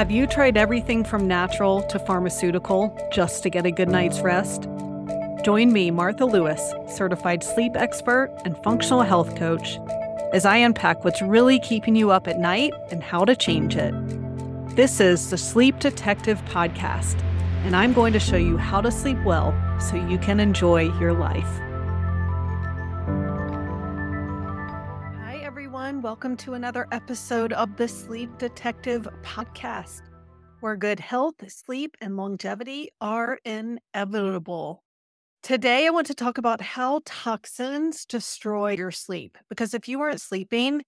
Have you tried everything from natural to pharmaceutical just to get a good night's rest? Join me, Martha Lewis, certified sleep expert and functional health coach, as I unpack what's really keeping you up at night and how to change it. This is the Sleep Detective Podcast, and I'm going to show you how to sleep well so you can enjoy your life. Welcome to another episode of the Sleep Detective Podcast, where good health, sleep, and longevity are inevitable. Today, I want to talk about how toxins destroy your sleep. Because if you aren't sleeping,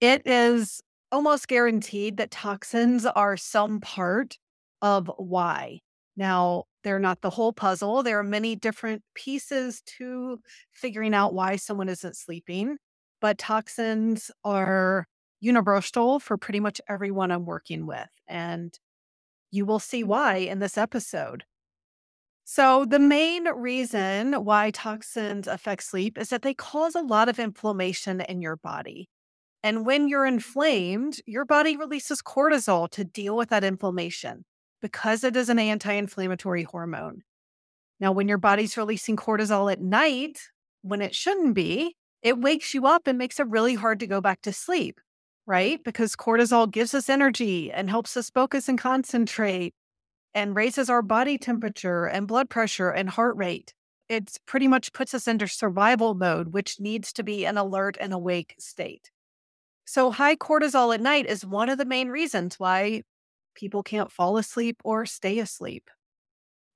it is almost guaranteed that toxins are some part of why. Now, they're not the whole puzzle. There are many different pieces to figuring out why someone isn't sleeping, but toxins are universal for pretty much everyone I'm working with. And you will see mm. why in this episode. So, the main reason why toxins affect sleep is that they cause a lot of inflammation in your body. And when you're inflamed, your body releases cortisol to deal with that inflammation because it is an anti inflammatory hormone. Now, when your body's releasing cortisol at night, when it shouldn't be, it wakes you up and makes it really hard to go back to sleep, right? Because cortisol gives us energy and helps us focus and concentrate and raises our body temperature and blood pressure and heart rate. It pretty much puts us into survival mode, which needs to be an alert and awake state. So, high cortisol at night is one of the main reasons why people can't fall asleep or stay asleep.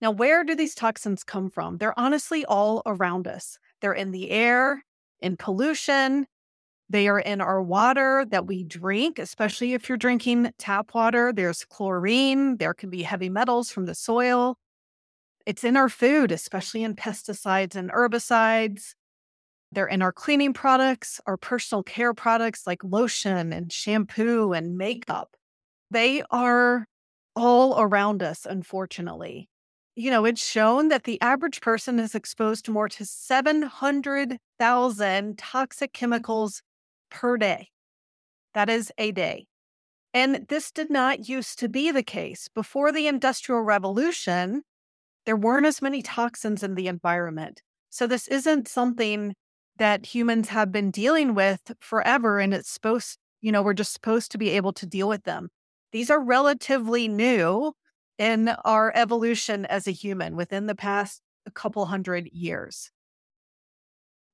Now, where do these toxins come from? They're honestly all around us. They're in the air, in pollution, they are in our water that we drink, especially if you're drinking tap water. There's chlorine, there can be heavy metals from the soil. It's in our food, especially in pesticides and herbicides. They're in our cleaning products, our personal care products like lotion and shampoo and makeup. They are all around us, unfortunately. You know, it's shown that the average person is exposed to more to 700,000 toxic mm. chemicals per day. That is a day. And this did not used to be the case. Before the Industrial Revolution, there weren't as many toxins in the environment. So this isn't something that humans have been dealing with forever. And it's supposed, you know, we're just supposed to be able to deal with them. These are relatively new in our evolution as a human within the past couple hundred years.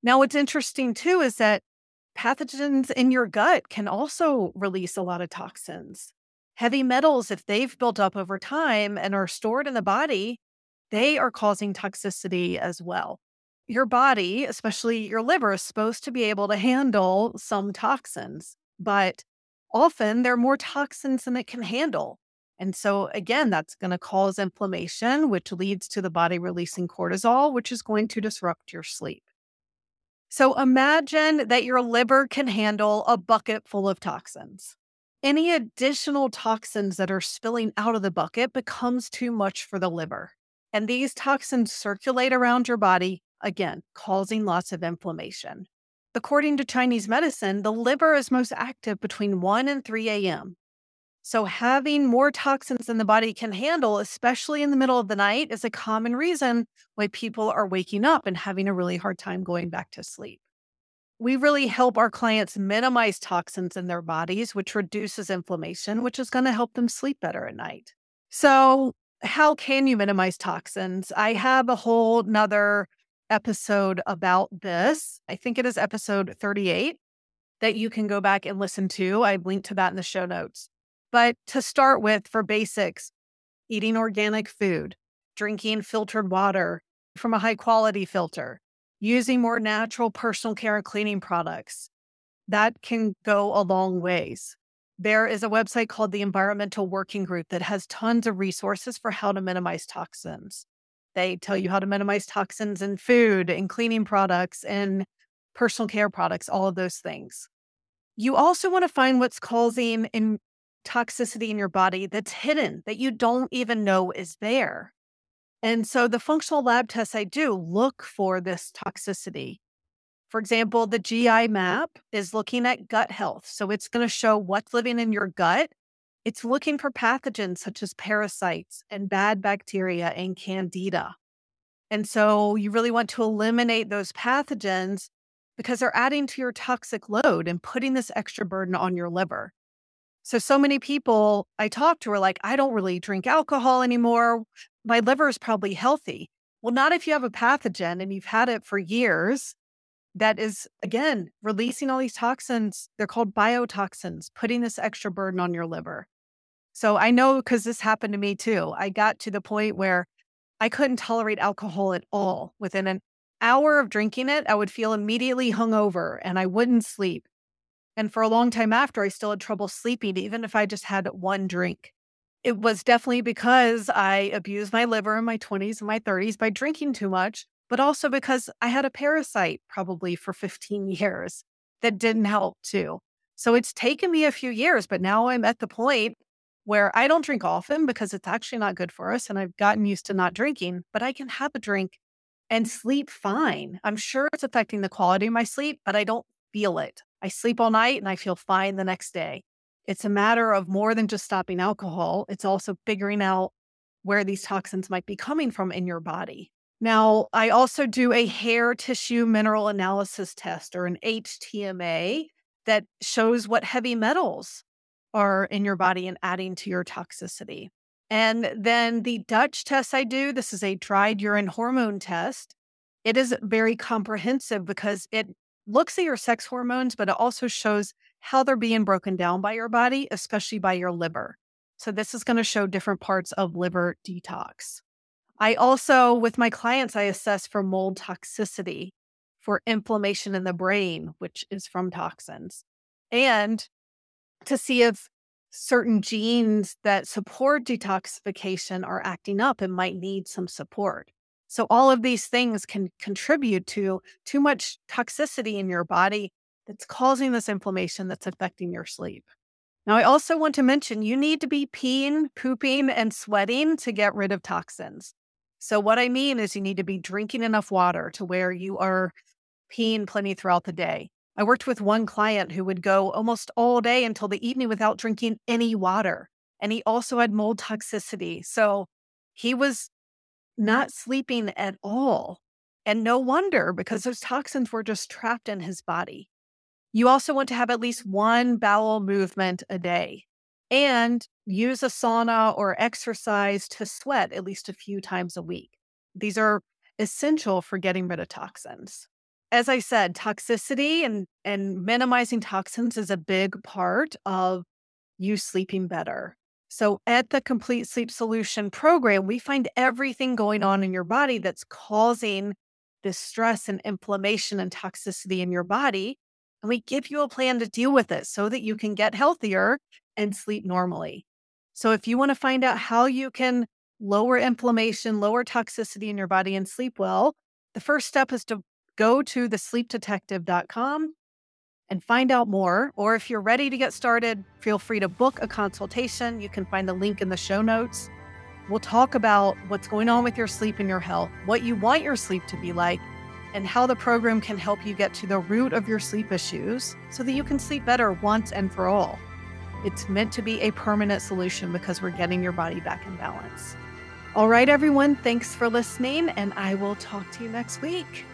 Now, what's interesting too is that pathogens in your gut can also release a lot of toxins. Heavy metals, if they've built up over time and are stored in the body, they are causing toxicity as well. Your body, especially your liver, is supposed to be able to handle some toxins, but often there are more toxins than it can handle. And so, again, that's going to cause inflammation, which leads to the body releasing cortisol, which is going to disrupt your sleep. So imagine that your liver can handle a bucket full of toxins. Any additional toxins that are spilling out of the bucket becomes too much for the liver. And these toxins circulate around your body, again, causing lots of inflammation. According to Chinese medicine, the liver is most active between 1 and 3 a.m. So, having more toxins than the body can handle, especially in the middle of the night, is a common reason why people are waking up and having a really hard time going back to sleep. We really help our clients minimize toxins in their bodies, which reduces inflammation, which is going to help them sleep better at night. So, how can you minimize toxins? I have a whole nother episode about this. I think it is episode 38 that you can go back and listen to. I've linked to that in the show notes. But to start with, for basics, eating organic food, drinking filtered water from a high quality filter, using more natural personal care and cleaning products, that can go a long ways. There is a website called the Environmental Working Group that has tons of resources for how to minimize toxins. They tell you how to minimize toxins in food, and cleaning products, and personal care products, all of those things. You also want to find what's causing in toxicity in your body that's hidden that you don't even know is there. And so the functional lab tests I do look for this toxicity. For example, the GI map is looking at gut health. So it's going to show what's living in your gut It's looking for pathogens such as parasites and bad bacteria and candida. And so you really want to eliminate those pathogens because they're adding to your toxic load and putting this extra burden on your liver. So, so many people I talk to are like, I don't really drink alcohol anymore. My liver is probably healthy. Well, not if you have a pathogen and you've had it for years that is, again, releasing all these toxins. They're called biotoxins, putting this extra burden on your liver. So I know because this happened to me too. I got to the point where I couldn't tolerate alcohol at all. Within an hour of drinking it, I would feel immediately hungover and I wouldn't sleep. And for a long time after, I still had trouble sleeping, even if I just had one drink. It was definitely because I abused my liver in my 20s and my 30s by drinking too much, but also because I had a parasite probably for 15 years that didn't help too. So it's taken me a few years, but now I'm at the point where I don't drink often because it's actually not good for us. And I've gotten used to not drinking, but I can have a drink and sleep fine. I'm sure it's affecting the quality of my sleep, but I don't feel it. I sleep all night and I feel fine the next day. It's a matter of more than just stopping alcohol, it's also figuring out where these toxins might be coming from in your body. Now, I also do a hair tissue mineral analysis test or an HTMA that shows what heavy metals are in your body and adding to your toxicity. And then the Dutch test I do, this is a dried urine hormone test. It is very comprehensive because it looks at your sex hormones, but it also shows how they're being broken down by your body, especially by your liver. So, this is going to show different parts of liver detox. I also, with my clients, I assess for mold toxicity, for inflammation in the brain, which is from toxins, and to see if certain genes that support detoxification are acting up and might need some support. So, all of these things can contribute to too much toxicity in your body that's causing this inflammation that's affecting your sleep. Now, I also want to mention you need to be peeing, pooping, and sweating to get rid of toxins. So, what I mean is, you need to be drinking enough water to where you are peeing plenty throughout the day. I worked with one client who would go almost all day until the evening without drinking any water. And he also had mold toxicity. So, he was not sleeping at all. And no wonder because those toxins were just trapped in his body. You also want to have at least one bowel movement a day and use a sauna or exercise to sweat at least a few times a week. These are essential for getting rid of toxins. As I said, toxicity and, and minimizing toxins is a big part of you sleeping better. So, at the Complete Sleep Solution program, we find everything going on in your body that's causing this stress and inflammation and toxicity in your body. And we give you a plan to deal with it so that you can get healthier and sleep normally. So, if you want to find out how you can lower inflammation, lower toxicity in your body, and sleep well, the first step is to go to thesleepdetective.com and find out more. Or if you're ready to get started, feel free to book a consultation. You can find the link in the show notes. We'll talk about what's going on with your sleep and your health, what you want your sleep to be like, and how the program can help you get to the root of your sleep issues so that you can sleep better once and for all. It's meant to be a permanent solution because we're getting your body back in balance. All right, everyone, thanks for listening, and I will talk to you next week.